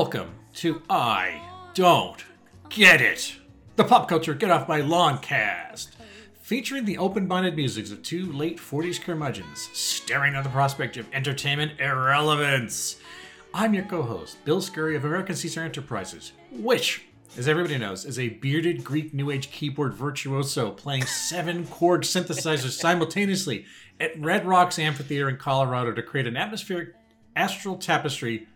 Welcome to I Don't Get It, the pop culture Get Off My Lawn cast, featuring the open minded musics of two late 40s curmudgeons staring at the prospect of entertainment irrelevance. I'm your co host, Bill Scurry of American Caesar Enterprises, which, as everybody knows, is a bearded Greek New Age keyboard virtuoso playing seven chord synthesizers simultaneously at Red Rocks Amphitheater in Colorado to create an atmospheric astral tapestry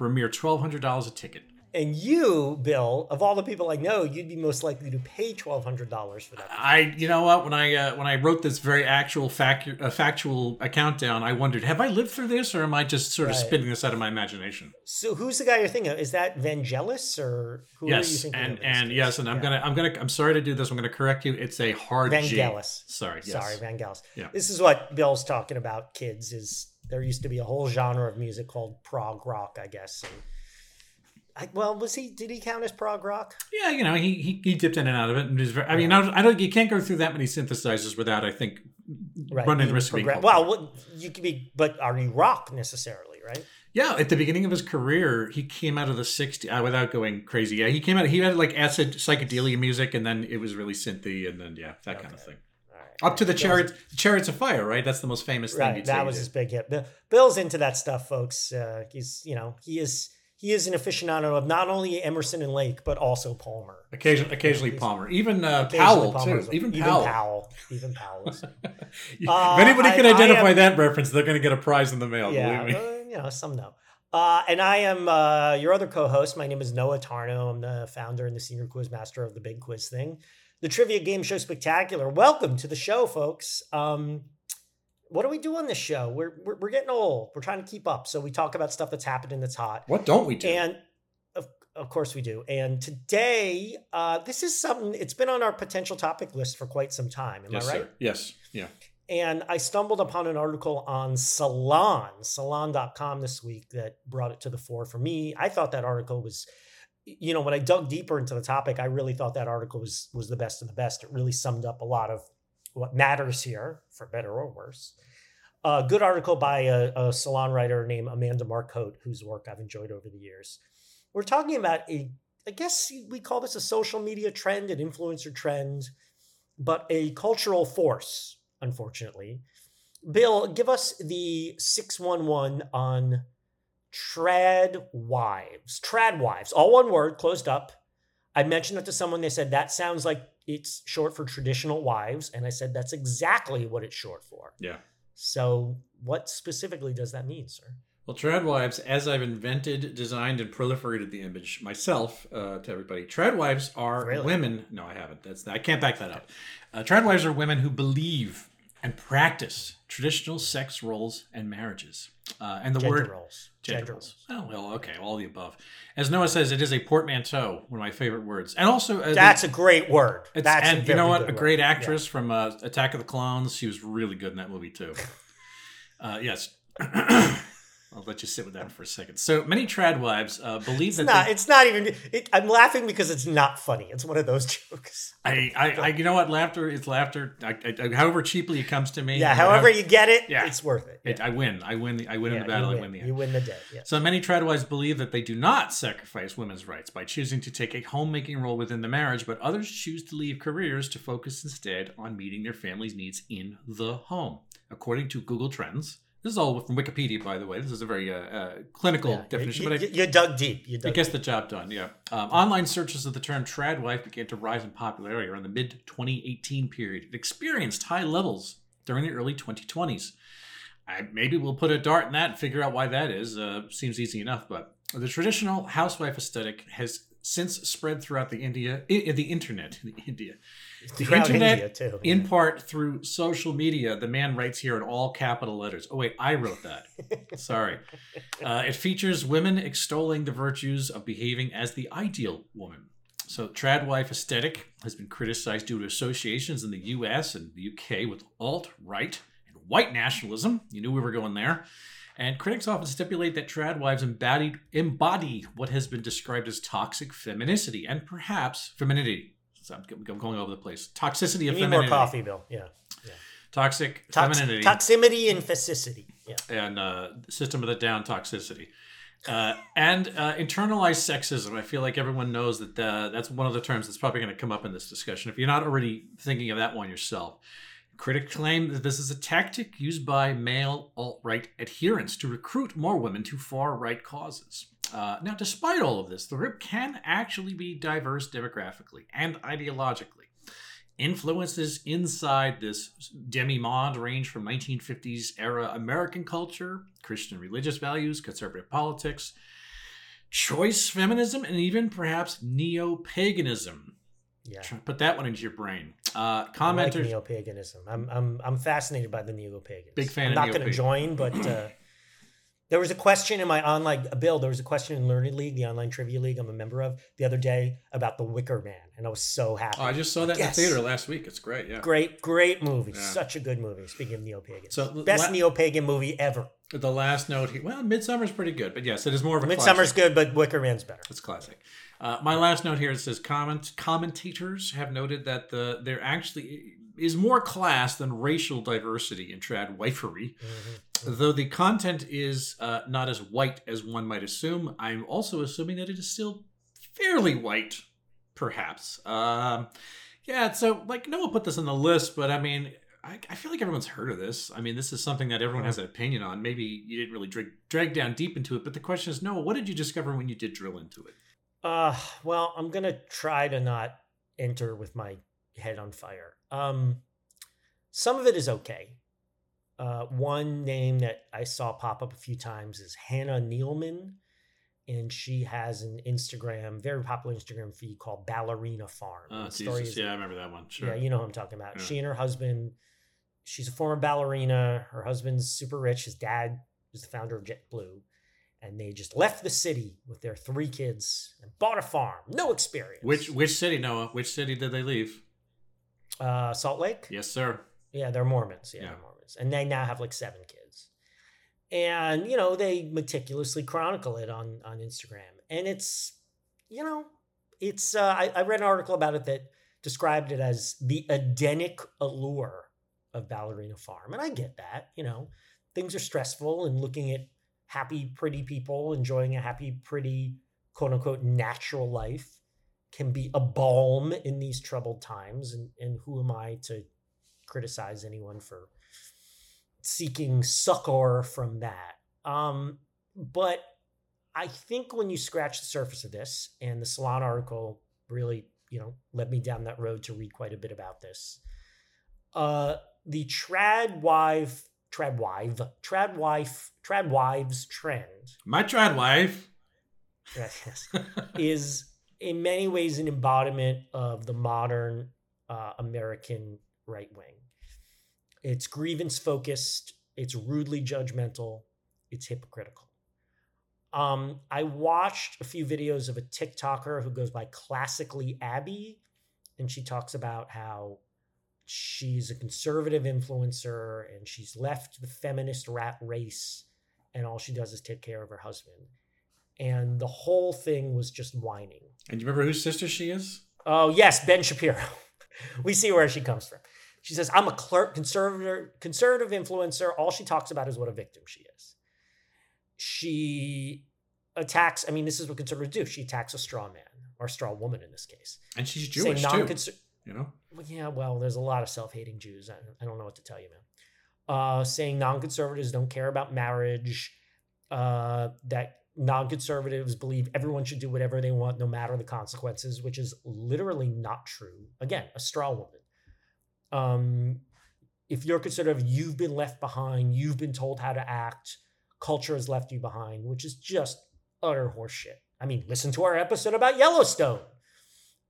for a mere $1,200 a ticket. And you, Bill, of all the people I know, you'd be most likely to pay twelve hundred dollars for that. I, you know what? When I uh, when I wrote this very actual fact, uh, factual account down, I wondered, have I lived through this, or am I just sort of Right. spinning this out of my imagination? So who's the guy you're thinking of? Is that Vangelis or who are you yes, thinking and of? in this and case? yes, and I'm gonna I'm gonna I'm sorry to do this. I'm gonna correct you. It's a hard G. Vangelis. Sorry, yes. Sorry, Vangelis. Yeah. This is what Bill's talking about, kids, is there used to be a whole genre of music called prog rock, I guess. And I, well, was he did he count as prog rock? Yeah, you know, he he, he dipped in and out of it, and very, I mean, I don't, I don't you can't go through that many synthesizers without I think Right. running the risk of being progr- called- Well, you could be but are you rock necessarily, right? Yeah, at the beginning of his career, he came out of the 60s uh, without going crazy. Yeah, he came out, he had like acid psychedelia music, and then it was really synthy, and then, yeah, that kind of thing. Up to the Chariots, Chariots of Fire, right? That's the most famous thing. Right, that was his big hit. Bill, Bill's into that stuff, folks. Uh, he's you know he is he is an aficionado of not only Emerson and Lake but also Palmer. Occasion, occasionally Palmer. Even uh, Occasionally Powell, Palmer too. Even even Powell. Powell, even Powell. is- if Uh, anybody can I identify am- that reference, they're going to get a prize in the mail, yeah, believe me. uh, you know some know. Uh, and I am uh, your other co-host. My name is Noah Tarnow. I'm the founder and the senior quiz master of the Big Quiz Thing, the Trivia Game Show Spectacular. Welcome to the show, folks. Um, what do we do on this show? We're, we're we're getting old. We're trying to keep up, so we talk about stuff that's happening that's hot. What don't we do? And of, of course we do. And today, uh, this is something, it's been on our potential topic list for quite some time. Am yes, I right? sir. Yes. Yeah. And I stumbled upon an article on Salon, salon.com this week that brought it to the fore for me. I thought that article was, you know, when I dug deeper into the topic, I really thought that article was was the best of the best. It really summed up a lot of what matters here, for better or worse. A good article by a, a salon writer named Amanda Marcotte, whose work I've enjoyed over the years. We're talking about a, I guess we call this a social media trend, an influencer trend, but a cultural force, unfortunately. Bill, give us the 611 on trad wives. Trad wives, all one word, closed up. I mentioned that to someone. They said that sounds like it's short for traditional wives. And I said that's exactly what it's short for. Yeah. So, what specifically does that mean, sir? Well, trad wives, as I've invented, designed, and proliferated the image myself uh, to everybody, trad wives are Really? women. No, I haven't. That's I can't back that up. Uh, trad wives are women who believe and practice traditional sex roles and marriages. Uh, and the Gender word roles. gender roles. Oh well, okay, all the above. As Noah says, it is a portmanteau. One of my favorite words, and also uh, That's a great word. That's and you know what? A word. great Yeah. actress from uh, Attack of the Clones. She was really good in that movie too. uh, yes. I'll let you sit with that for a second. So many trad wives uh, believe It's that not. they- It's not even. It, I'm laughing because it's not funny. It's one of those jokes. I, I, I, you know what? Laughter is laughter. I, I, however cheaply it comes to me. Yeah. However you get it, Yeah. it's worth it. it, I win. I win. The, I win in the battle. you I win. win the. You win the day. Yeah. So many tradwives believe that they do not sacrifice women's rights by choosing to take a homemaking role within the marriage, but others choose to leave careers to focus instead on meeting their family's needs in the home. According to Google Trends, this is all from Wikipedia, by the way. This is a very uh, uh, clinical Yeah, definition, you, but I, you, dug deep. You it gets deep. the job done. Yeah. Um, online searches of the term tradwife began to rise in popularity around the mid 2018 period. It experienced high levels during the early 2020s. I, maybe we'll put a dart in that and figure out why that is. Uh, seems easy enough, but the traditional housewife aesthetic has since spread throughout the India, i- the internet, the India, the Throughout internet, India, too. in part through social media. The man writes here in all capital letters. Oh wait, I wrote that. Sorry. Uh, it features women extolling the virtues of behaving as the ideal woman. So, trad wife aesthetic has been criticized due to associations in the U.S. and the U.K. with alt right and white nationalism. You knew we were going there. And critics often stipulate that trad wives embodied, embody what has been described as toxic femininity and perhaps femininity. So I'm, going all over the place. Toxicity You of need more coffee, Bill. Yeah. Toxic Tox- femininity toximity and facicity. Yeah. and uh, system of the down toxicity. Uh, and uh, internalized sexism. I feel like everyone knows that uh, that's one of the terms that's probably going to come up in this discussion. If you're not already thinking of that one yourself, critics claim that this is a tactic used by male alt right adherents to recruit more women to far right causes. Uh, now, despite all of this, the RIP can actually be diverse demographically and ideologically. Influences inside this demi-monde range from 1950s era American culture, Christian religious values, conservative politics, choice feminism, and even perhaps neo-paganism. Yeah. Put that one into your brain. Uh, I like commenters, neo-paganism. I'm I'm I'm fascinated by the neo-pagans. Big fan I'm not going to join, but uh, there was a question in my online Bill. There was a question in Learned League, the online trivia league I'm a member of, the other day about the Wicker Man, and I was so happy. oh, I just saw that Yes. in the theater last week. It's great. Yeah. Great, great movie. Yeah. Such a good movie. Speaking of neo pagan, So, best la- neo-pagan movie ever. The last note here. Well, Midsummer's pretty good, but yes, it is more of a Midsummer's classic. good, but Wicker Man's better. It's classic. Uh, my last note here it says comment commentators have noted that the there actually is more class than racial diversity in trad wifery. Mhm. Though the content is uh, not as white as one might assume, I'm also assuming that it is still fairly white, perhaps. Um, yeah, so like Noah put this on the list, but I mean, I, I feel like everyone's heard of this. I mean, this is something that everyone has an opinion on. Maybe you didn't really drag, drag down deep into it, but the question is, Noah, what did you discover when you did drill into it? Uh, well, I'm gonna try to not enter with my head on fire. Um, some of it is okay. Uh, one name that I saw pop up a few times is Hannah Neeleman, and she has an Instagram, very popular Instagram feed called Ballerina Farm. Oh, Jesus. Yeah, I remember that one. Sure. yeah, you know who I'm talking about. Yeah. She and her husband, she's a former ballerina. Her husband's super rich. His dad is the founder of JetBlue. And they just left the city with their three kids and bought a farm. No experience. Which which city, Noah? Which city did they leave? Uh, Salt Lake? Yes, sir. Yeah, they're Mormons. Yeah, Yeah. they're Mormons. And they now have like seven kids. And, you know, they meticulously chronicle it on, on Instagram. And it's, you know, it's, uh, I, I read an article about it that described it as the Edenic allure of Ballerina Farm. And I get that, you know, things are stressful and looking at happy, pretty people enjoying a happy, pretty, quote unquote, natural life can be a balm in these troubled times. And, and who am I to criticize anyone for seeking succor from that. Um, but I think when you scratch the surface of this, and the Salon article really, you know, led me down that road to read quite a bit about this. Uh, the trad wife, trad wife, trad wife, trad wives trend My trad wife. yes, is in many ways an embodiment of the modern uh, American right wing. It's grievance focused, it's rudely judgmental, it's hypocritical. Um, I watched a few videos of a TikToker who goes by Classically Abby, and she talks about how she's a conservative influencer and she's left the feminist rat race, and all she does is take care of her husband and the whole thing was just whining. And you remember whose sister she is? Oh yes, Ben Shapiro. we see where she comes from. She says, "I'm a clerk, conservative, conservative influencer. All she talks about is what a victim she is. She attacks. I mean, this is what conservatives do. She attacks a straw man or a straw woman in this case. And she's Jewish too. You know. well, yeah, well, there's a lot of self-hating Jews. I, I don't know what to tell you, man. Uh, saying non-conservatives don't care about marriage. Uh, that non-conservatives believe everyone should do whatever they want, no matter the consequences, which is literally not true. Again, a straw woman. Um, if you're conservative, you've been left behind. You've been told how to act. Culture has left you behind, which is just utter horseshit. I mean, listen to our episode about Yellowstone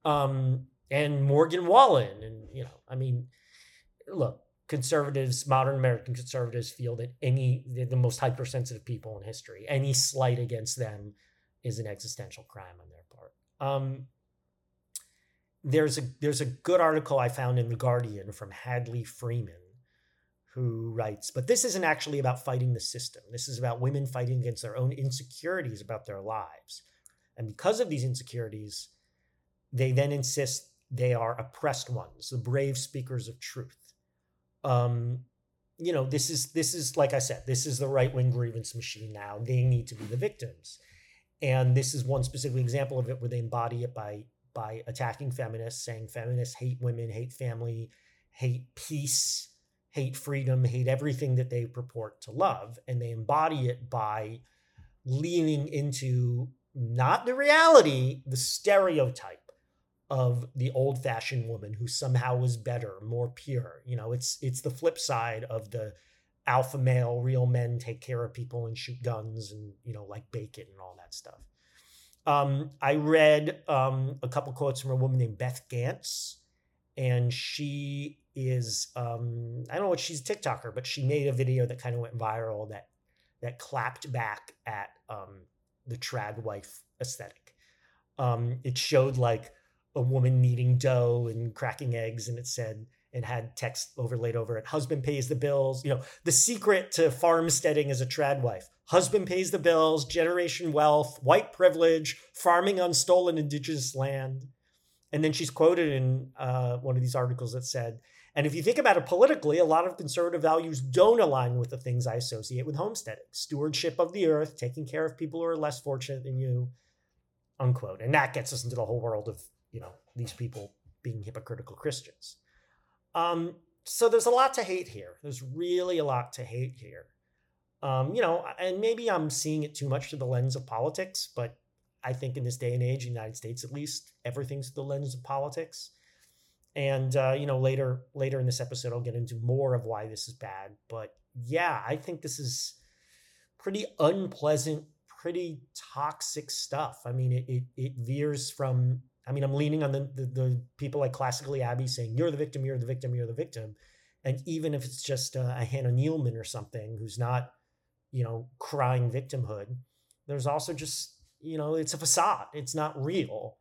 um, and Morgan Wallen. And, you know, I mean, look, conservatives, modern American conservatives feel that any, they're the most hypersensitive people in history. Any slight against them is an existential crime on their part. Um, there's a there's a good article I found in the Guardian from Hadley Freeman, who writes, but this isn't actually about fighting the system. This is about women fighting against their own insecurities about their lives. And because of these insecurities, they then insist they are oppressed ones, the brave speakers of truth. Um, you know, this is this is like I said, this is the right wing grievance machine now. They need to be the victims, and this is one specific example of it where they embody it by by attacking feminists, saying feminists hate women, hate family, hate peace, hate freedom, hate everything that they purport to love, and they embody it by leaning into not the reality, the stereotype of the old-fashioned woman who somehow was better, more pure. You know, it's it's the flip side of the alpha male, real men take care of people and shoot guns and you know like bacon and all that stuff. Um, I read um, a couple quotes from a woman named Beth Gantz, and she is um, I don't know what she's a TikToker, but she made a video that kind of went viral that that clapped back at um, the trad wife aesthetic. Um, it showed like a woman kneading dough and cracking eggs, and it said it had text overlaid over it. Husband pays the bills. You know, the secret to farmsteading as a trad wife. Husband pays the bills, generation wealth, white privilege, farming on stolen indigenous land. And then she's quoted in uh, one of these articles that said, and if you think about it politically, a lot of conservative values don't align with the things I associate with homesteading stewardship of the earth, taking care of people who are less fortunate than you, unquote. And that gets us into the whole world of you know these people being hypocritical Christians. Um, so there's a lot to hate here. There's really a lot to hate here. Um, you know, and maybe I'm seeing it too much through the lens of politics, but I think in this day and age, in the United States at least, everything's through the lens of politics. And uh, you know, later later in this episode, I'll get into more of why this is bad. But yeah, I think this is pretty unpleasant, pretty toxic stuff. I mean, it it, it veers from I mean, I'm leaning on the, the, the people like classically Abby saying, "You're the victim. You're the victim. You're the victim," and even if it's just a, a Hannah Needleman or something who's not, you know, crying victimhood, there's also just you know, it's a facade. It's not real,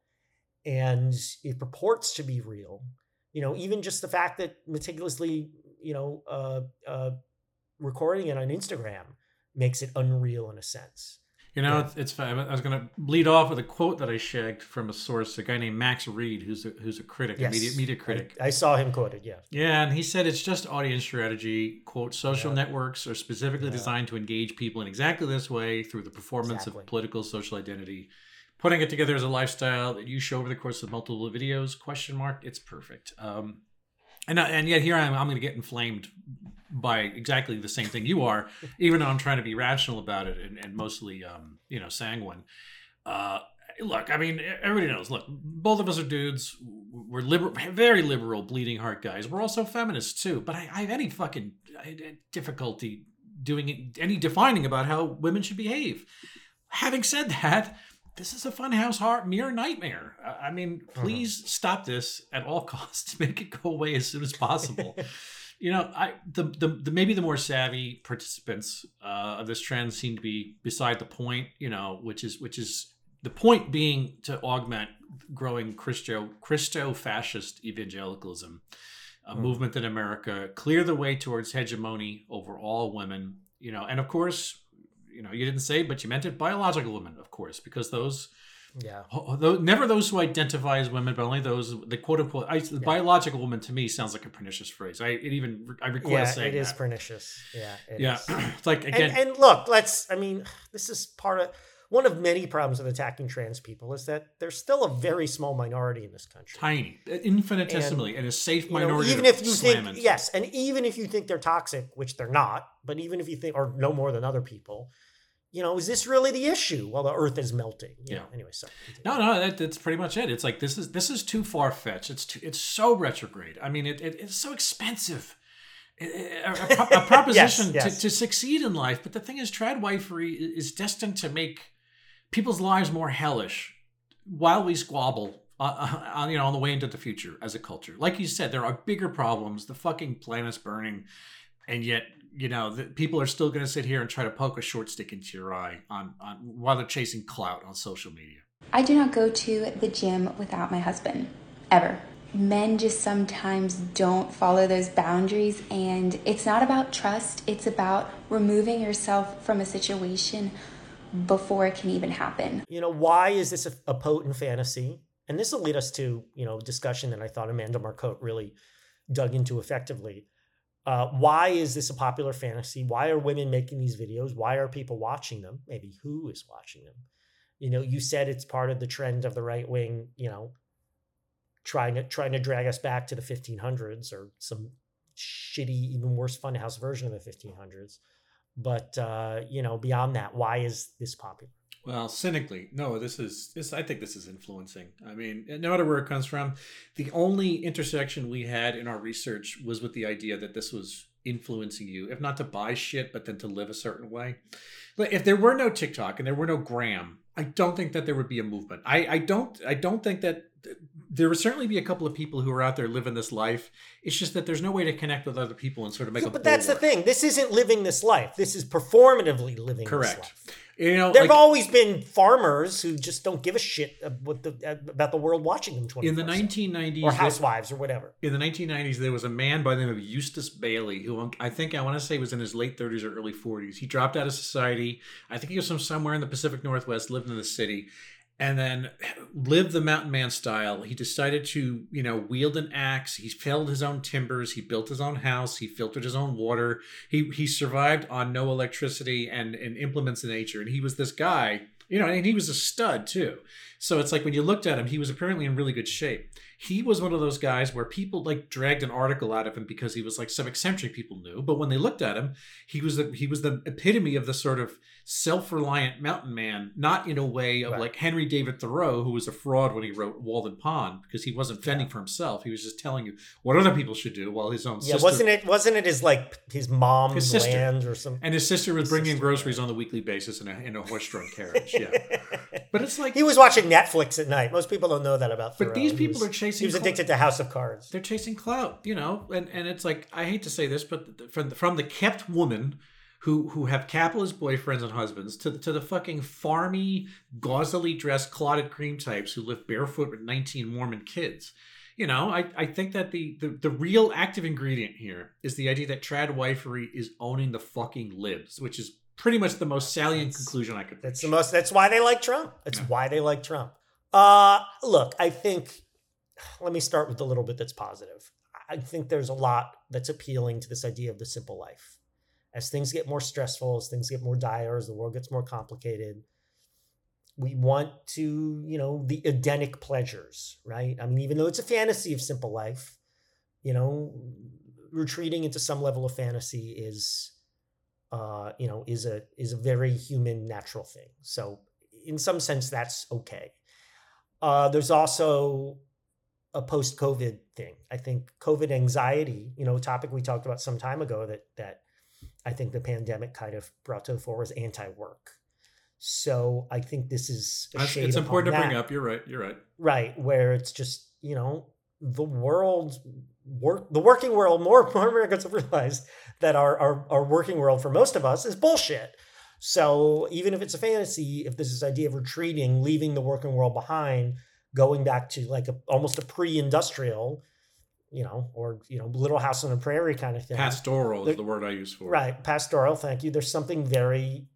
and it purports to be real. You know, even just the fact that meticulously, you know, uh, uh, recording it on Instagram makes it unreal in a sense. You know, yeah. it's, it's I was going to lead off with a quote that I shagged from a source, a guy named Max Read, who's a, who's a critic, yes. a media, media critic. I, I, saw him quoted, yeah. Yeah, and he said it's just audience strategy. Quote, social yeah. networks are specifically yeah. designed to engage people in exactly this way through the performance exactly. of political social identity. Putting it together as a lifestyle that you show over the course of multiple videos, question mark, it's perfect. Um, and, and yet here I am, I'm going to get inflamed by exactly the same thing you are, even though I'm trying to be rational about it and, and mostly, um, you know, sanguine. Uh, look, I mean, everybody knows. Look, both of us are dudes. We're liberal, very liberal, bleeding heart guys. We're also feminists too. But I, I have any fucking difficulty doing any defining about how women should behave. Having said that, this is a funhouse heart mirror nightmare. I mean, mm-hmm. please mm-hmm. stop this at all costs. Make it go away as soon as possible. you know, I the, the, the maybe the more savvy participants uh, of this trend seem to be beside the point. You know, which is which is the point being to augment growing Christo Christo fascist evangelicalism, a mm. movement in America, clear the way towards hegemony over all women. You know, and of course, you know, you didn't say, but you meant it biological women, of course, because those yeah. Never those who identify as women, but only those the quote unquote. I, the yeah. biological woman to me sounds like a pernicious phrase. I it even I request yeah, saying it is that. pernicious. Yeah. yeah. it's like again. And, and, look, let's. I mean, this is part of one of many problems with attacking trans people is that there's still a very small minority in this country. Tiny, uh, infinitesimally, and, and a safe minority. Know, even if you think yes, and even if you think they're toxic, which they're not, but even if you think or no more than other people you know, is this really the issue Well, the Earth is melting? You yeah. Know, anyway, so no, no, that, that's pretty much it. It's like this is this is too far fetched. It's too, it's so retrograde. I mean, it, it it's so expensive. A, a, a proposition yes, yes. To, to succeed in life, but the thing is, tradwifery is destined to make people's lives more hellish while we squabble uh, on uh, you know on the way into the future as a culture. Like you said, there are bigger problems. The fucking planet's burning, and yet you know, the, people are still going to sit here and try to poke a short stick into your eye on, on while they're chasing clout on social media. I do not go to the gym without my husband, ever. Men just sometimes don't follow those boundaries, and it's not about trust, it's about removing yourself from a situation before it can even happen. You know, why is this a, a potent fantasy? And this will lead us to, you know, discussion that I thought Amanda Marcotte really dug into effectively Uh, why is this a popular fantasy? Why are women making these videos? Why are people watching them? Maybe who is watching them? You know, you said it's part of the trend of the right wing, you know, trying to trying to drag us back to the 1500s or some shitty, even worse funhouse version of the 1500s. But uh, you know, beyond that, why is this popular? Well, cynically, no. This is this. I think this is influencing. I mean, no matter where it comes from, the only intersection we had in our research was with the idea that this was influencing you, if not to buy shit, but then to live a certain way. But if there were no TikTok and there were no Gram, I don't think that there would be a movement. I, I don't. I don't think that there would certainly be a couple of people who are out there living this life. It's just that there's no way to connect with other people and sort of make Yeah, a but that's the thing. This isn't living this life. This is performatively living Correct. You know, There like, have always been farmers who just don't give a shit about the, uh, about the world watching them 24 in the 1990s, or housewives or whatever. in the 1990s, there was a man by the name of Eustace Bailey, who I think I want to say was in his late 30s or early 40s. He dropped out of society. I think he was from somewhere in the Pacific Northwest, lived in the city, and then live the mountain man style. He decided to, you know, wield an axe. He felled his own timbers. He built his own house. He filtered his own water. He he survived on no electricity and and implements of nature. And he was this guy, you know, and he was a stud too. So it's like when you looked at him, he was apparently in really good shape. He was one of those guys where people like dragged an article out of him because he was like some eccentric people knew. But when they looked at him, he was the he was the epitome of the sort of self-reliant mountain man, not in a way of Right. like Henry David Thoreau, who was a fraud when he wrote Walden Pond, because he wasn't fending for himself. He was just telling you what other people should do while his own Yeah, sister wasn't it? Wasn't it his like his mom's His sister. land or something? and his sister was His bringing sister, groceries yeah. on the weekly basis in a in a horse-drawn carriage. Yeah, but it's like he was watching Netflix at night. Most people don't know that about. But Thoreau. these people was- are chasing He was addicted to House of Cards. they're chasing clout, you know, and and it's like I hate to say this, but from the, from the kept woman who who have capitalist boyfriends and husbands to the, to the fucking farmy, gauzily dressed, clotted cream types who live barefoot with nineteen Mormon kids. You know, I, I think that the, the the real active ingredient here is the idea that trad wifery is owning the fucking libs, which is pretty much the most salient That's- conclusion I could. That's the most. That's why they like Trump. That's Yeah. why they like Trump. Uh, look, I think. Let me start with a little bit that's positive. I think there's a lot that's appealing to this idea of the simple life. As things get more stressful, as things get more dire, as the world gets more complicated, we want to, you know, the Edenic pleasures, right? I mean, even though it's a fantasy of simple life, you know, retreating into some level of fantasy is uh, you know, is a is a very human, natural thing. So, in some sense, that's okay. Uh, there's also a post-COVID thing. I think COVID anxiety, you know, a topic we talked about some time ago that that I think the pandemic kind of brought to the fore was anti-work. So I think this is it's important to upon bring up. You're right. You're right. right where it's just you know the world work the working world more more americans have realized that our, our our working world for most of us is bullshit so even if it's a fantasy if there's this idea of retreating leaving the working world behind going back to like a almost a pre-industrial you know or you know little house on the prairie kind of thing Pastoral There- is the word I use for it. Right, pastoral. Thank you. There's something very,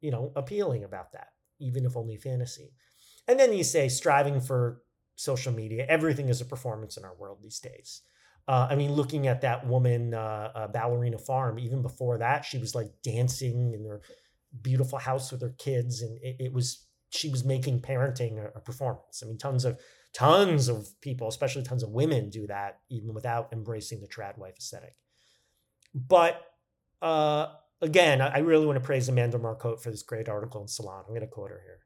you know, appealing about that, even if only fantasy. And then you say striving for social media. Everything is a performance in our world these days. Uh, I mean, looking at that woman, uh, uh, ballerina farm. Even before that, she was like dancing in her beautiful house with her kids, and it, it was she was making parenting a, a performance. I mean, tons of tons of people, especially tons of women, do that even without embracing the trad wife aesthetic. But uh, again, I I really want to praise Amanda Marcotte for this great article in Salon. I'm going to quote her here.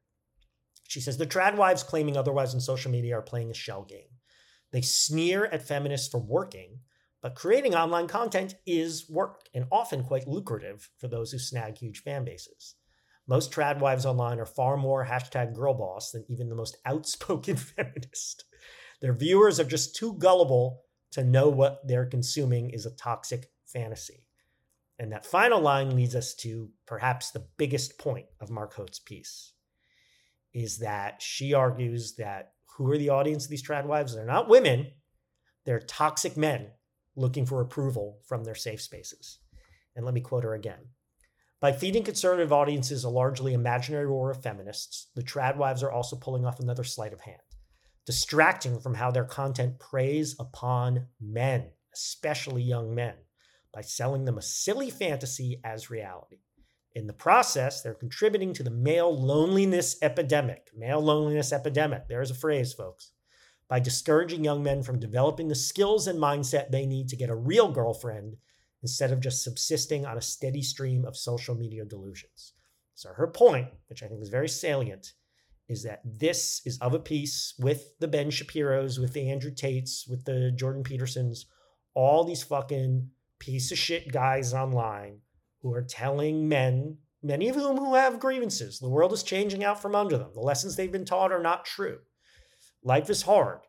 She says the trad wives claiming otherwise on social media are playing a shell game. They sneer at feminists for working, but creating online content is work and often quite lucrative for those who snag huge fan bases. Most trad wives online are far more hashtag girl boss than even the most outspoken feminist. Their viewers are just too gullible to know what they're consuming is a toxic fantasy. And that final line leads us to perhaps the biggest point of Marcotte's piece is that she argues that who are the audience of these trad wives? They're not women, they're toxic men looking for approval from their safe spaces. And let me quote her again. By feeding conservative audiences a largely imaginary roar of feminists, the trad wives are also pulling off another sleight of hand, distracting from how their content preys upon men, especially young men, by selling them a silly fantasy as reality. In the process, they're contributing to the male loneliness epidemic. Male loneliness epidemic. There's a phrase, folks. By discouraging young men from developing the skills and mindset they need to get a real girlfriend instead of just subsisting on a steady stream of social media delusions. So, her point, which I think is very salient, is that this is of a piece with the Ben Shapiro's, with the Andrew Tates, with the Jordan Petersons, all these fucking piece of shit guys online who are telling men, many of whom who have grievances. The world is changing out from under them. The lessons they've been taught are not true. Life is hard.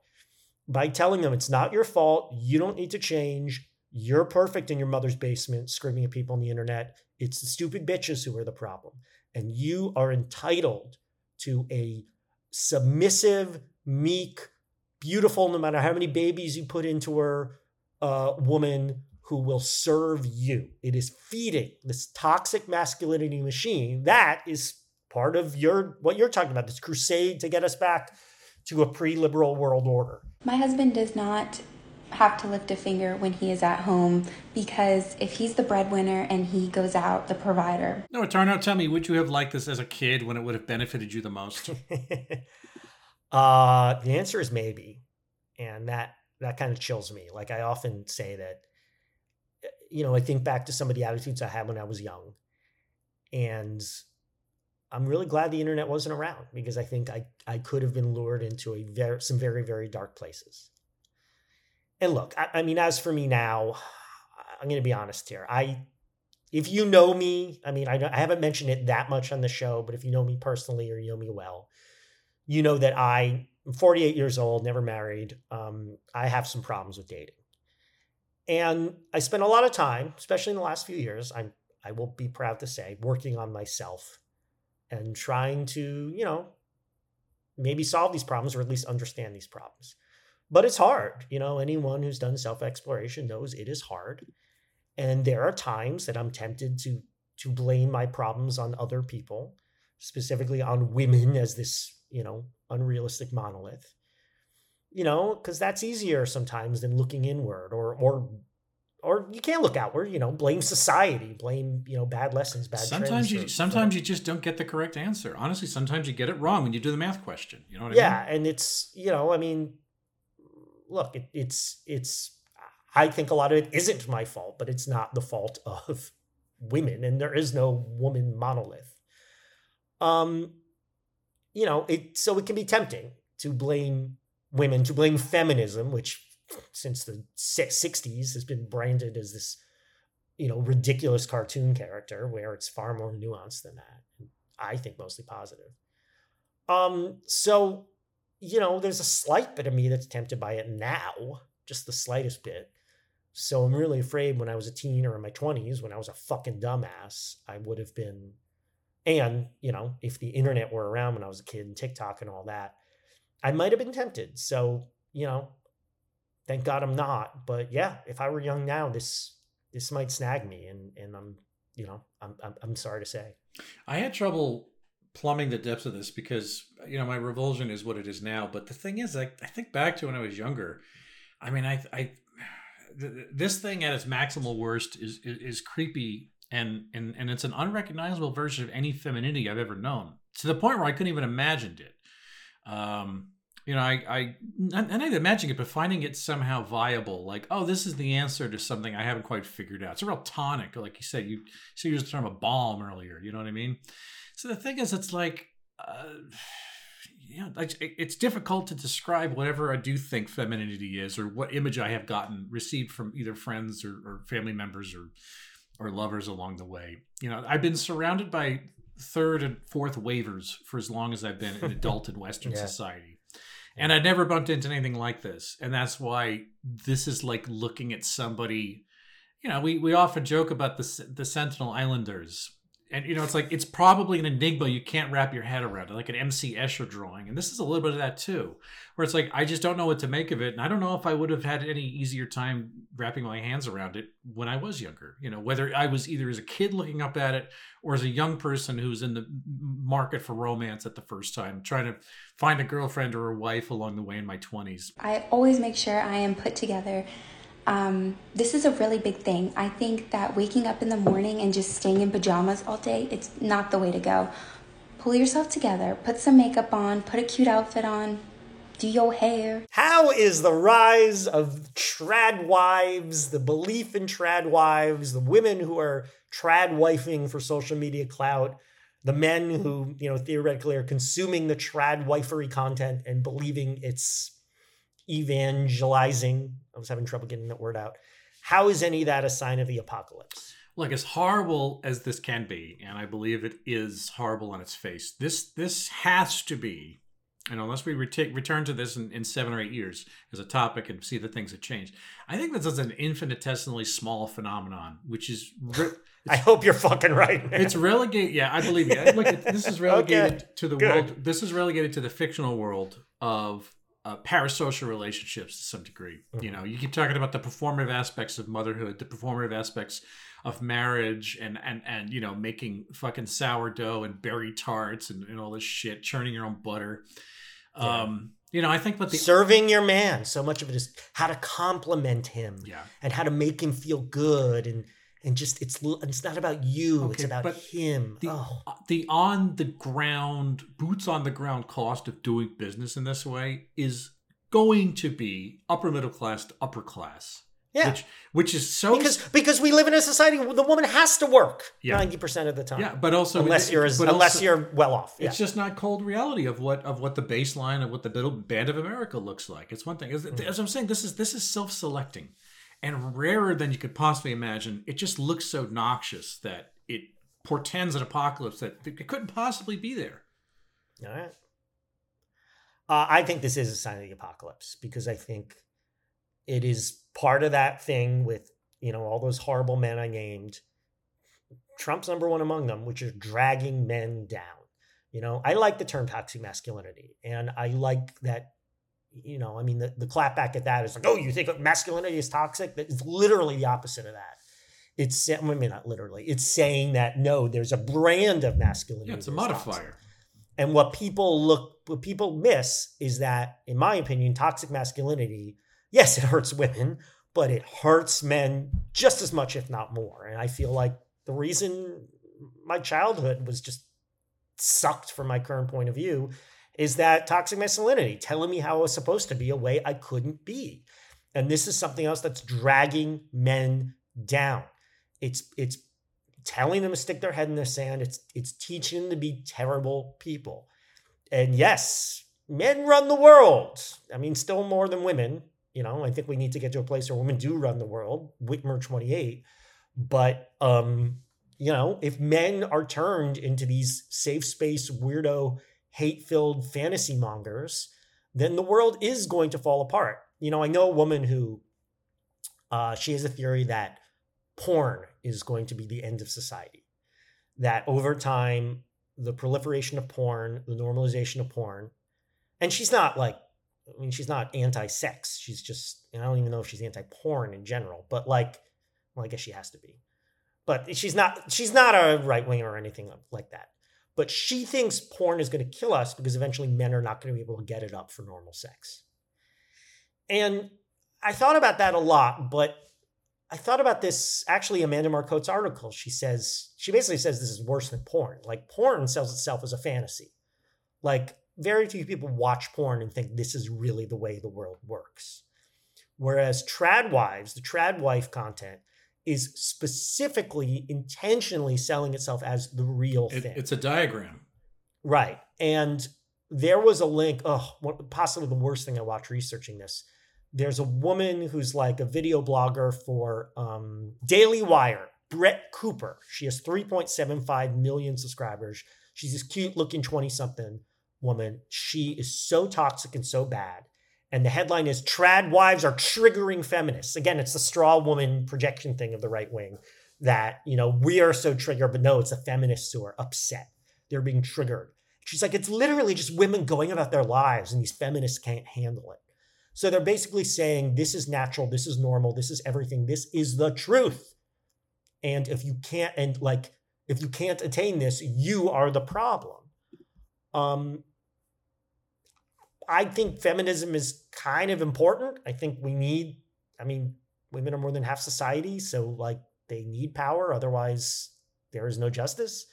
By telling them it's not your fault, you don't need to change, you're perfect in your mother's basement, screaming at people on the internet. It's the stupid bitches who are the problem. And you are entitled to a submissive, meek, beautiful, no matter how many babies you put into her, uh, woman who will serve you. It is feeding this toxic masculinity machine. That is part of your what you're talking about, this crusade to get us back to a pre-liberal world order. My husband does not have to lift a finger when he is at home because if he's the breadwinner and he goes out the provider. No, Tarnow, tell me, would you have liked this as a kid when it would have benefited you the most? uh, the answer is maybe, and that that kind of chills me. Like I often say that, you know, I think back to some of the attitudes I had when I was young, and I'm really glad the internet wasn't around because I think I I could have been lured into a very some very very dark places. And look, I, I mean, as for me now, I'm going to be honest here. I if you know me, I mean, I, I haven't mentioned it that much on the show, but if you know me personally or you know me well, you know that I I'm 48 years old, never married. Um, I have some problems with dating. And I spent a lot of time, especially in the last few years, I'm I will be proud to say, working on myself and trying to, you know, maybe solve these problems or at least understand these problems. But it's hard. You know, anyone who's done self-exploration knows it is hard. And there are times that I'm tempted to to blame my problems on other people, specifically on women as this, you know, unrealistic monolith. You know, because that's easier sometimes than looking inward or or or you can't look outward. You know, blame society, blame you know bad lessons, bad. Sometimes you sometimes you just don't get the correct answer. Honestly, sometimes you get it wrong when you do the math question. You know what yeah, I mean? Yeah, and it's you know, I mean, look, it, it's it's. I think a lot of it isn't my fault, but it's not the fault of women, and there is no woman monolith. Um, you know, it so it can be tempting to blame women, to blame feminism, which since the 60s has been branded as this, you know, ridiculous cartoon character where it's far more nuanced than that. I think mostly positive. Um, so, you know, there's a slight bit of me that's tempted by it now, just the slightest bit. So I'm really afraid when I was a teen or in my 20s, when I was a fucking dumbass, I would have been and, you know, if the internet were around when I was a kid and TikTok and all that, I might have been tempted. So, you know, thank God I'm not. But yeah, if I were young now, this this might snag me and and I'm, you know, I'm I'm, I'm sorry to say. I had trouble plumbing the depths of this because you know my revulsion is what it is now. But the thing is, I, I think back to when I was younger. I mean, I I this thing at its maximal worst is, is, is creepy and and and it's an unrecognizable version of any femininity I've ever known to the point where I couldn't even imagine it. Um, you know, I I and I imagine it, but finding it somehow viable, like oh, this is the answer to something I haven't quite figured out. It's a real tonic, like you said. You so you used the term a balm earlier. You know what I mean? So the thing is, it's like. Uh, yeah, it's difficult to describe whatever I do think femininity is, or what image I have gotten received from either friends or, or family members or or lovers along the way. You know, I've been surrounded by third and fourth waivers for as long as I've been an adult in Western yeah. society. And I never bumped into anything like this. And that's why this is like looking at somebody, you know, we, we often joke about the, the Sentinel Islanders and you know it's like it's probably an enigma you can't wrap your head around it, like an mc escher drawing and this is a little bit of that too where it's like i just don't know what to make of it and i don't know if i would have had any easier time wrapping my hands around it when i was younger you know whether i was either as a kid looking up at it or as a young person who's in the market for romance at the first time trying to find a girlfriend or a wife along the way in my 20s i always make sure i am put together Um, this is a really big thing. I think that waking up in the morning and just staying in pajamas all day, it's not the way to go. Pull yourself together, put some makeup on, put a cute outfit on, do your hair. How is the rise of trad wives, the belief in trad wives, the women who are trad wifing for social media clout, the men who, you know, theoretically are consuming the trad wifery content and believing it's evangelizing. I was having trouble getting that word out. How is any of that a sign of the apocalypse? Like as horrible as this can be, and I believe it is horrible on its face. This this has to be, and unless we ret- return to this in, in seven or eight years as a topic and see the things that changed, I think this is an infinitesimally small phenomenon, which is. Re- I hope you're fucking right. Man. It's relegated. Yeah, I believe you. Look, this is relegated Okay, to the good. world. This is relegated to the fictional world of uh, parasocial relationships to some degree. Mm-hmm. You know, you keep talking about the performative aspects of motherhood, the performative aspects of marriage, and and and you know, making fucking sourdough and berry tarts and, and all this shit, churning your own butter. Yeah. Um, you know, I think what the Serving your man. So much of it is how to compliment him yeah. and how to make him feel good and and just it's it's not about you, it's about him. the, oh. the on the ground boots on the ground cost of doing business in this way is going to be upper middle class to upper class Yeah. which which is so because because we live in a society where the woman has to work Yeah. ninety percent of the time. yeah but also unless you're as, unless also- you're well off. Yeah. it's just not cold reality of what of what the baseline of what the middle band of america looks like it's one thing as, Mm. as i'm saying this is this is self-selecting and rarer than you could possibly imagine it just looks so noxious that it portends an apocalypse that it couldn't possibly be there All right. Uh, I think this is a sign of the apocalypse because I think it is part of that thing with you know all those horrible men I named. Trump's number one among them, which is dragging men down. You know, I like the term toxic masculinity, and I like that. You know, I mean, the, the clapback at that is like, oh, you think masculinity is toxic? That is literally the opposite of that. It's I mean, not literally. It's saying that no, there's a brand of masculinity. yeah it's a that's toxic. modifier And what people look, what people miss is that, in my opinion, toxic masculinity, yes, it hurts women, but it hurts men just as much, if not more. And I feel like the reason my childhood was just sucked from my current point of view is that toxic masculinity telling me how I was supposed to be a way I couldn't be. And this is something else that's dragging men down. It's it's telling them to stick their head in the sand. It's it's teaching them to be terrible people. And yes, men run the world. I mean, still more than women. You know, I think we need to get to a place where women do run the world. Whitmer 28. But um, you know, if men are turned into these safe space weirdo, hate-filled fantasy mongers, then the world is going to fall apart. You know, I know a woman who uh, she has a theory that porn is going to be the end of society. That over time, the proliferation of porn, the normalization of porn, and she's not like, I mean, she's not anti sex. She's just, I don't even know if she's anti porn in general, but like, well, I guess she has to be. But she's not, she's not a right winger or anything like that. But she thinks porn is going to kill us because eventually men are not going to be able to get it up for normal sex. And I thought about that a lot, but I thought about this actually Amanda Marcotte's article. She says she basically says this is worse than porn. Like porn sells itself as a fantasy. Like very few people watch porn and think this is really the way the world works. Whereas trad wives, the trad wife content is specifically intentionally selling itself as the real It- thing. it's a diagram Right. And there was a link. Oh, possibly the worst thing I watched researching this. There's a woman who's like a video blogger for um, Daily Wire, Brett Cooper. She has 3.75 million subscribers. She's this cute looking 20 something woman. She is so toxic and so bad. And the headline is Trad Wives Are Triggering Feminists. Again, it's the straw woman projection thing of the right wing that, you know, we are so triggered, but no, it's the feminists who are upset they're being triggered. She's like, it's literally just women going about their lives, and these feminists can't handle it. So they're basically saying, this is natural, this is normal, this is everything, this is the truth. And if you can't, and like, if you can't attain this, you are the problem. Um, I think feminism is kind of important. I think we need, I mean, women are more than half society, so like they need power, otherwise there is no justice.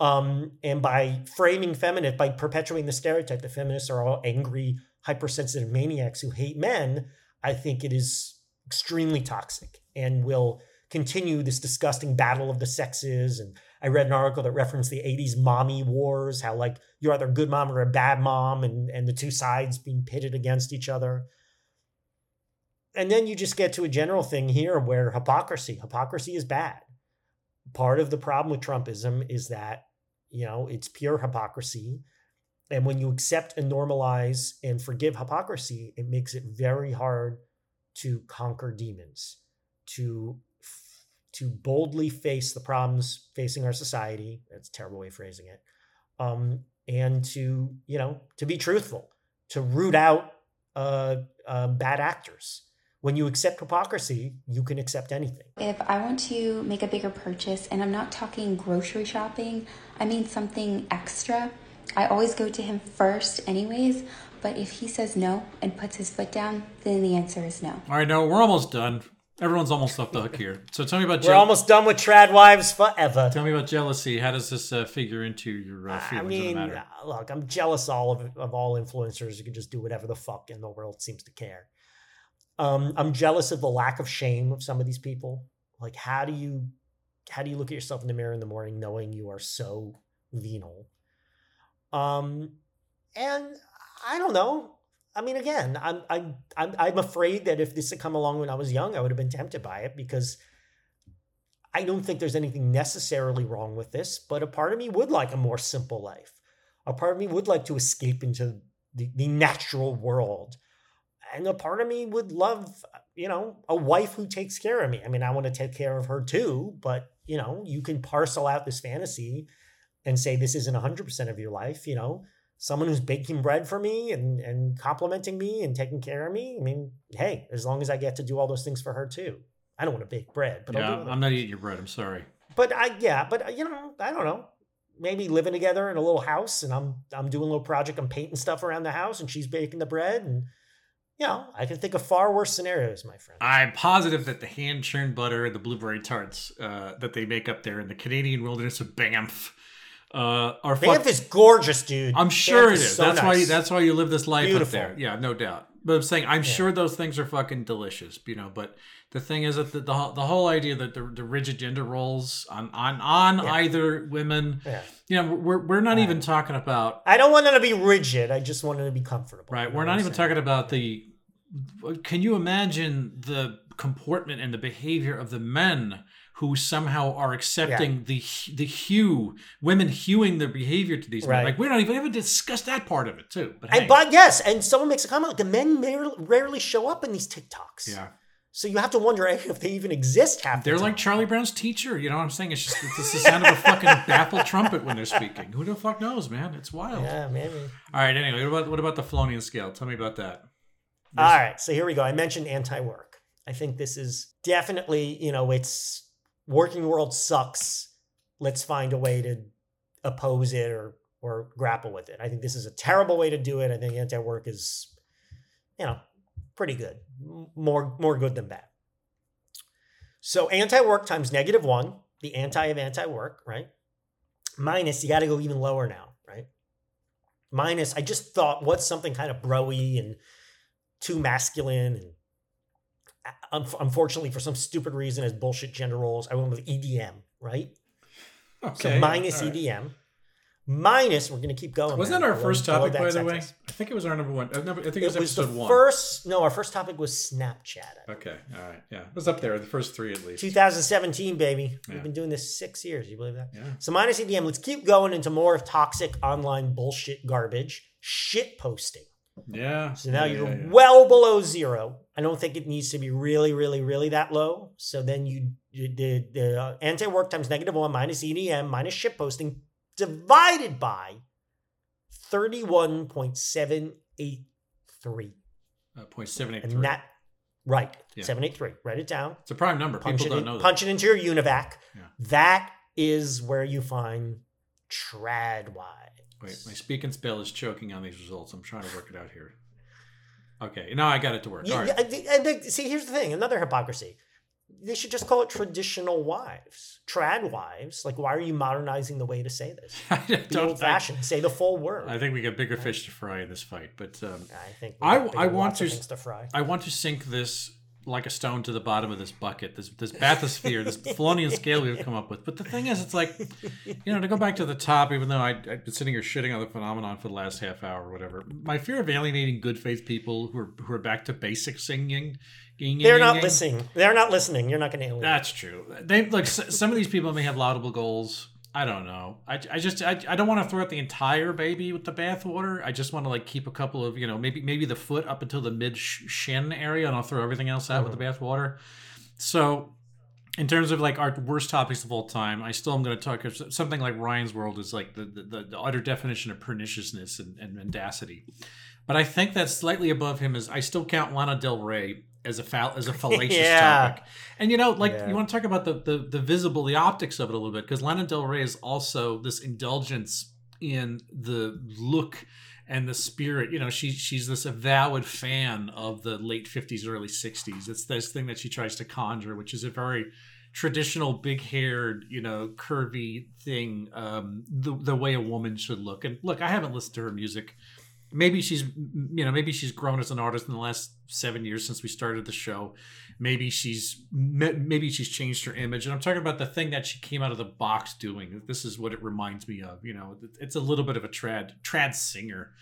Um, and by framing feminist, by perpetuating the stereotype that feminists are all angry, hypersensitive maniacs who hate men, I think it is extremely toxic and will continue this disgusting battle of the sexes. And I read an article that referenced the 80s mommy wars, how like you're either a good mom or a bad mom, and, and the two sides being pitted against each other. And then you just get to a general thing here where hypocrisy, hypocrisy is bad. Part of the problem with Trumpism is that, you know, it's pure hypocrisy. And when you accept and normalize and forgive hypocrisy, it makes it very hard to conquer demons, to to boldly face the problems facing our society. That's a terrible way of phrasing it. Um, and to you know to be truthful, to root out uh, uh, bad actors. When you accept hypocrisy, you can accept anything. If I want to make a bigger purchase, and I'm not talking grocery shopping, I mean something extra, I always go to him first, anyways. But if he says no and puts his foot down, then the answer is no. All right, no, we're almost done. Everyone's almost off the hook here. So tell me about We're jeal- almost done with trad wives forever. tell me about jealousy. How does this uh, figure into your uh, I feelings mean, on the matter? uh, look, I'm jealous all of of all influencers who can just do whatever the fuck in the world seems to care. Um, I'm jealous of the lack of shame of some of these people. Like, how do you how do you look at yourself in the mirror in the morning knowing you are so venal? Um, and I don't know. I mean, again, I'm I'm I'm I'm afraid that if this had come along when I was young, I would have been tempted by it because I don't think there's anything necessarily wrong with this, but a part of me would like a more simple life. A part of me would like to escape into the, the natural world. And a part of me would love, you know, a wife who takes care of me. I mean, I want to take care of her too, but, you know, you can parcel out this fantasy and say this isn't 100% of your life, you know. Someone who's baking bread for me and, and complimenting me and taking care of me. I mean, hey, as long as I get to do all those things for her too. I don't want to bake bread, but I'll Yeah, do other I'm not eating your bread. I'm sorry. but I yeah, but you know, I don't know. Maybe living together in a little house, and I'm I'm doing a little project. I'm painting stuff around the house, and she's baking the bread, and you know, I can think of far worse scenarios, my friend. I'm positive that the hand churned butter and the blueberry tarts uh, that they make up there in the Canadian wilderness of Banff uh, are Banff fuck- is gorgeous, dude. I'm sure it is. so that's why. nice. That's why you live this life Beautiful. up there. Yeah, no doubt. But I'm saying I'm sure those things are fucking delicious. You know, but the thing is that the the, whole- the whole idea that the, the rigid gender roles on on on Yeah. either women, Yeah. you know, we're we're not even talking about I don't want them to be rigid. I just want them to be comfortable. right. We're not even saying? talking about the. Can you imagine the comportment and the behavior of the men who somehow are accepting the the hue women hewing their behavior to these Right. men? Like we don't even even discuss that part of it too. But And but yes, and someone makes a comment like the men rarely show up in these TikToks. yeah. So you have to wonder if they even exist half the They're like Charlie Brown's teacher. You know what I'm saying? It's just it's the sound of a fucking baffled trumpet when they're speaking. Who the fuck knows, man? It's wild. Yeah, maybe. All right. Anyway, what about what about the Felonian scale? Tell me about that. All right, so here we go. I mentioned anti-work. I think this is definitely, you know, it's working world sucks. Let's find a way to oppose it or or grapple with it. I think this is a terrible way to do it. I think anti-work is, you know, pretty good. More more good than bad. So anti-work times negative one, the anti of anti-work, right? Minus, you got to go even lower now, right? Minus, I just thought, what's something kind of broy and too masculine and unfortunately for some stupid reason as bullshit gender roles i went with edm right Okay. so minus right. edm minus we're going to keep going Wasn't man. that our first topic, by the way? I think it was our number one. uh, number- I think it it was, was the episode one. first no our first topic was snapchat Okay. All right. Yeah. It was up there. The first three at least. 2017 baby Yeah. we've been doing this six years you believe that Yeah. so minus edm let's keep going into more toxic online bullshit garbage shit posting Yeah. So now Yeah, you're yeah, yeah. well below zero. I don't think it needs to be really, really, really that low. So then you, you the, the uh, anti-work times negative one minus EDM minus shit posting divided by 31.783. Uh, point seven eight And that, right, Yeah. 783. Write it down. It's a prime number. Punch, People don't in- know that. punch it into your UNIVAC. Yeah. That is where you find trad wives. Wait, my speak and spell is choking on these results. I'm trying to work it out here. Okay, now I got it to work. Yeah, All right. yeah, and they, see, here's the thing: another hypocrisy. They should just call it traditional wives, trad wives. Like, why are you modernizing the way to say this? Be old fashioned. Say the full word. I, think we got bigger fish to fry in this fight, but um, I think I- I want to- to fry. I want to sink this like a stone to the bottom of this bucket, this this bathysphere, this Felonian scale we've come up with. But the thing is, it's like, you know, to go back to the top, even though I, I've been sitting here shitting on the phenomenon for the last half hour or whatever, my fear of alienating good faith people who are who are back to basic singing. They're not listening. They're not listening. You're not going to alienate. That's true. They look. s- Some of these people may have laudable goals. I don't know. I, I just I, I don't want to throw out the entire baby with the bathwater. I just want to like keep a couple of you know maybe maybe the foot up until the mid sh- shin area, and I'll throw everything else out with the mm-hmm. bathwater. So, in terms of like our worst topics of all time, I still am going to talk something like Ryan's World is like the the, the utter definition of perniciousness and, and mendacity. But I think that's slightly above him. Is I still count Lana Del Rey as a fal- as a fallacious Yeah. topic. And you know, like Yeah. you want to talk about the, the the visible, the optics of it a little bit, because Lana Del Rey is also this indulgence in the look and the spirit. You know, she she's this avowed fan of the late fifties, early sixties. It's this thing that she tries to conjure, which is a very traditional big haired you know curvy thing um the, the way a woman should look and look i haven't listened to her music maybe she's you know maybe she's grown as an artist in the last seven years since we started the show maybe she's maybe she's changed her image and i'm talking about the thing that she came out of the box doing this is what it reminds me of you know it's a little bit of a trad trad singer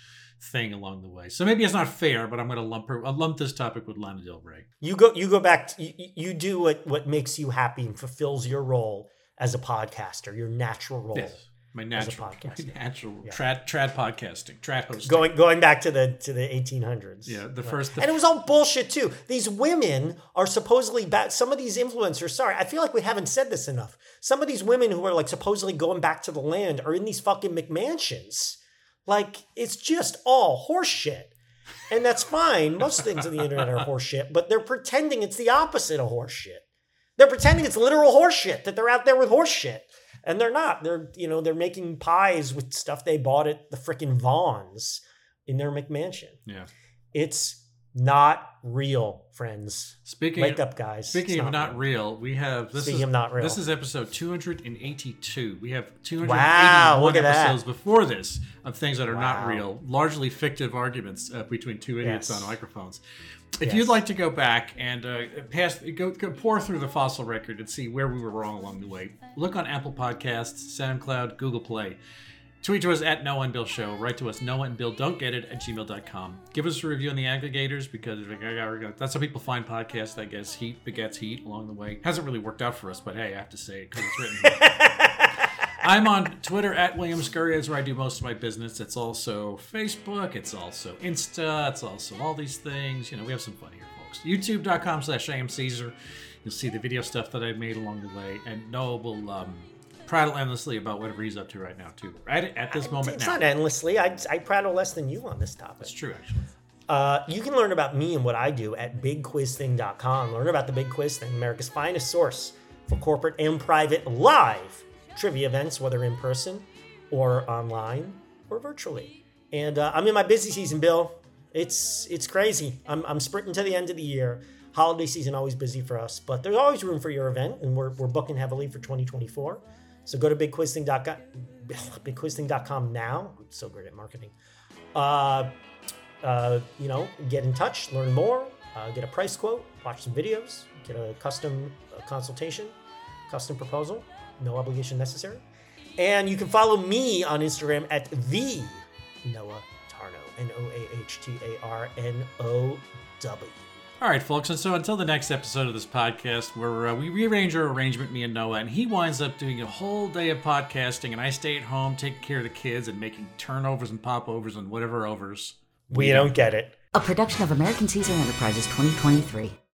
thing along the way so maybe it's not fair but i'm going to lump her i'll lump this topic with lana del rey You go. You go back. To, you, you do what what makes you happy and fulfills your role as a podcaster. Your natural role. yes my natural, podcast. my natural Yeah. trad trad podcasting trad hosting Going going back to the to the 1800s. yeah the first the and it was all bullshit too. These women are supposedly back. Some of these influencers, sorry, I feel like we haven't said this enough. Some of these women who are like supposedly going back to the land are in these fucking McMansions. Like it's just all horseshit. And that's fine. Most things on the internet are horseshit, but they're pretending it's the opposite of horseshit. They're pretending it's literal horseshit that they're out there with horseshit. And they're not. They're, you know, they're making pies with stuff they bought at the freaking Vons in their McMansion. yeah It's not real, friends. speaking Wake of, up, guys. Speaking It's of not real, we have this Speaking is of not real. this is episode 282. We have 281 Wow, look at that. episodes before this of things that are not real, largely fictive arguments uh, between two idiots Yes. on microphones. If Yes. you'd like to go back and uh, pass, go, go pour through the fossil record and see where we were wrong along the way, look on Apple Podcasts, SoundCloud, Google Play. Tweet to us at Noah and Bill Show. Write to us, Noah and Bill Don't Get It at gmail.com. Give us a review on the aggregators because that's how people find podcasts, I guess. Heat begets heat along the way. Hasn't really worked out for us, but hey, I have to say it because it's written. I'm on Twitter at William Scurry, is where I do most of my business. It's also Facebook, it's also Insta, it's also all these things. You know, we have some fun here, folks. YouTube.com slash I am Caesar. You'll see the video stuff that I've made along the way. And Noah will um, prattle endlessly about whatever he's up to right now, too. Right at this moment It's now. not endlessly. I, I prattle less than you on this topic. It's true, actually. Uh, you can learn about me and what I do at bigquizthing.com. Learn about the Big Quiz Thing, America's finest source for corporate and private live trivia events, whether in person or online or virtually. And uh, I'm in my busy season, Bill. It's it's crazy. I'm, I'm sprinting to the end of the year. Holiday season always busy for us, but there's always room for your event, and we're, we're booking heavily for 2024. So go to bigquizthing.com, bigquizthing.com now. I'm so great at marketing. Uh, uh, you know, get in touch, learn more, uh, get a price quote, watch some videos, get a custom uh, consultation, custom proposal, no obligation necessary. And you can follow me on Instagram at the Noah Tarnow, N O A H T A R N O W. All right, folks, and so until the next episode of this podcast, where uh, we rearrange our arrangement, me and Noah, and he winds up doing a whole day of podcasting, and I stay at home taking care of the kids and making turnovers and popovers and whatever overs. We don't get it. A production of American Caesar Enterprises 2023.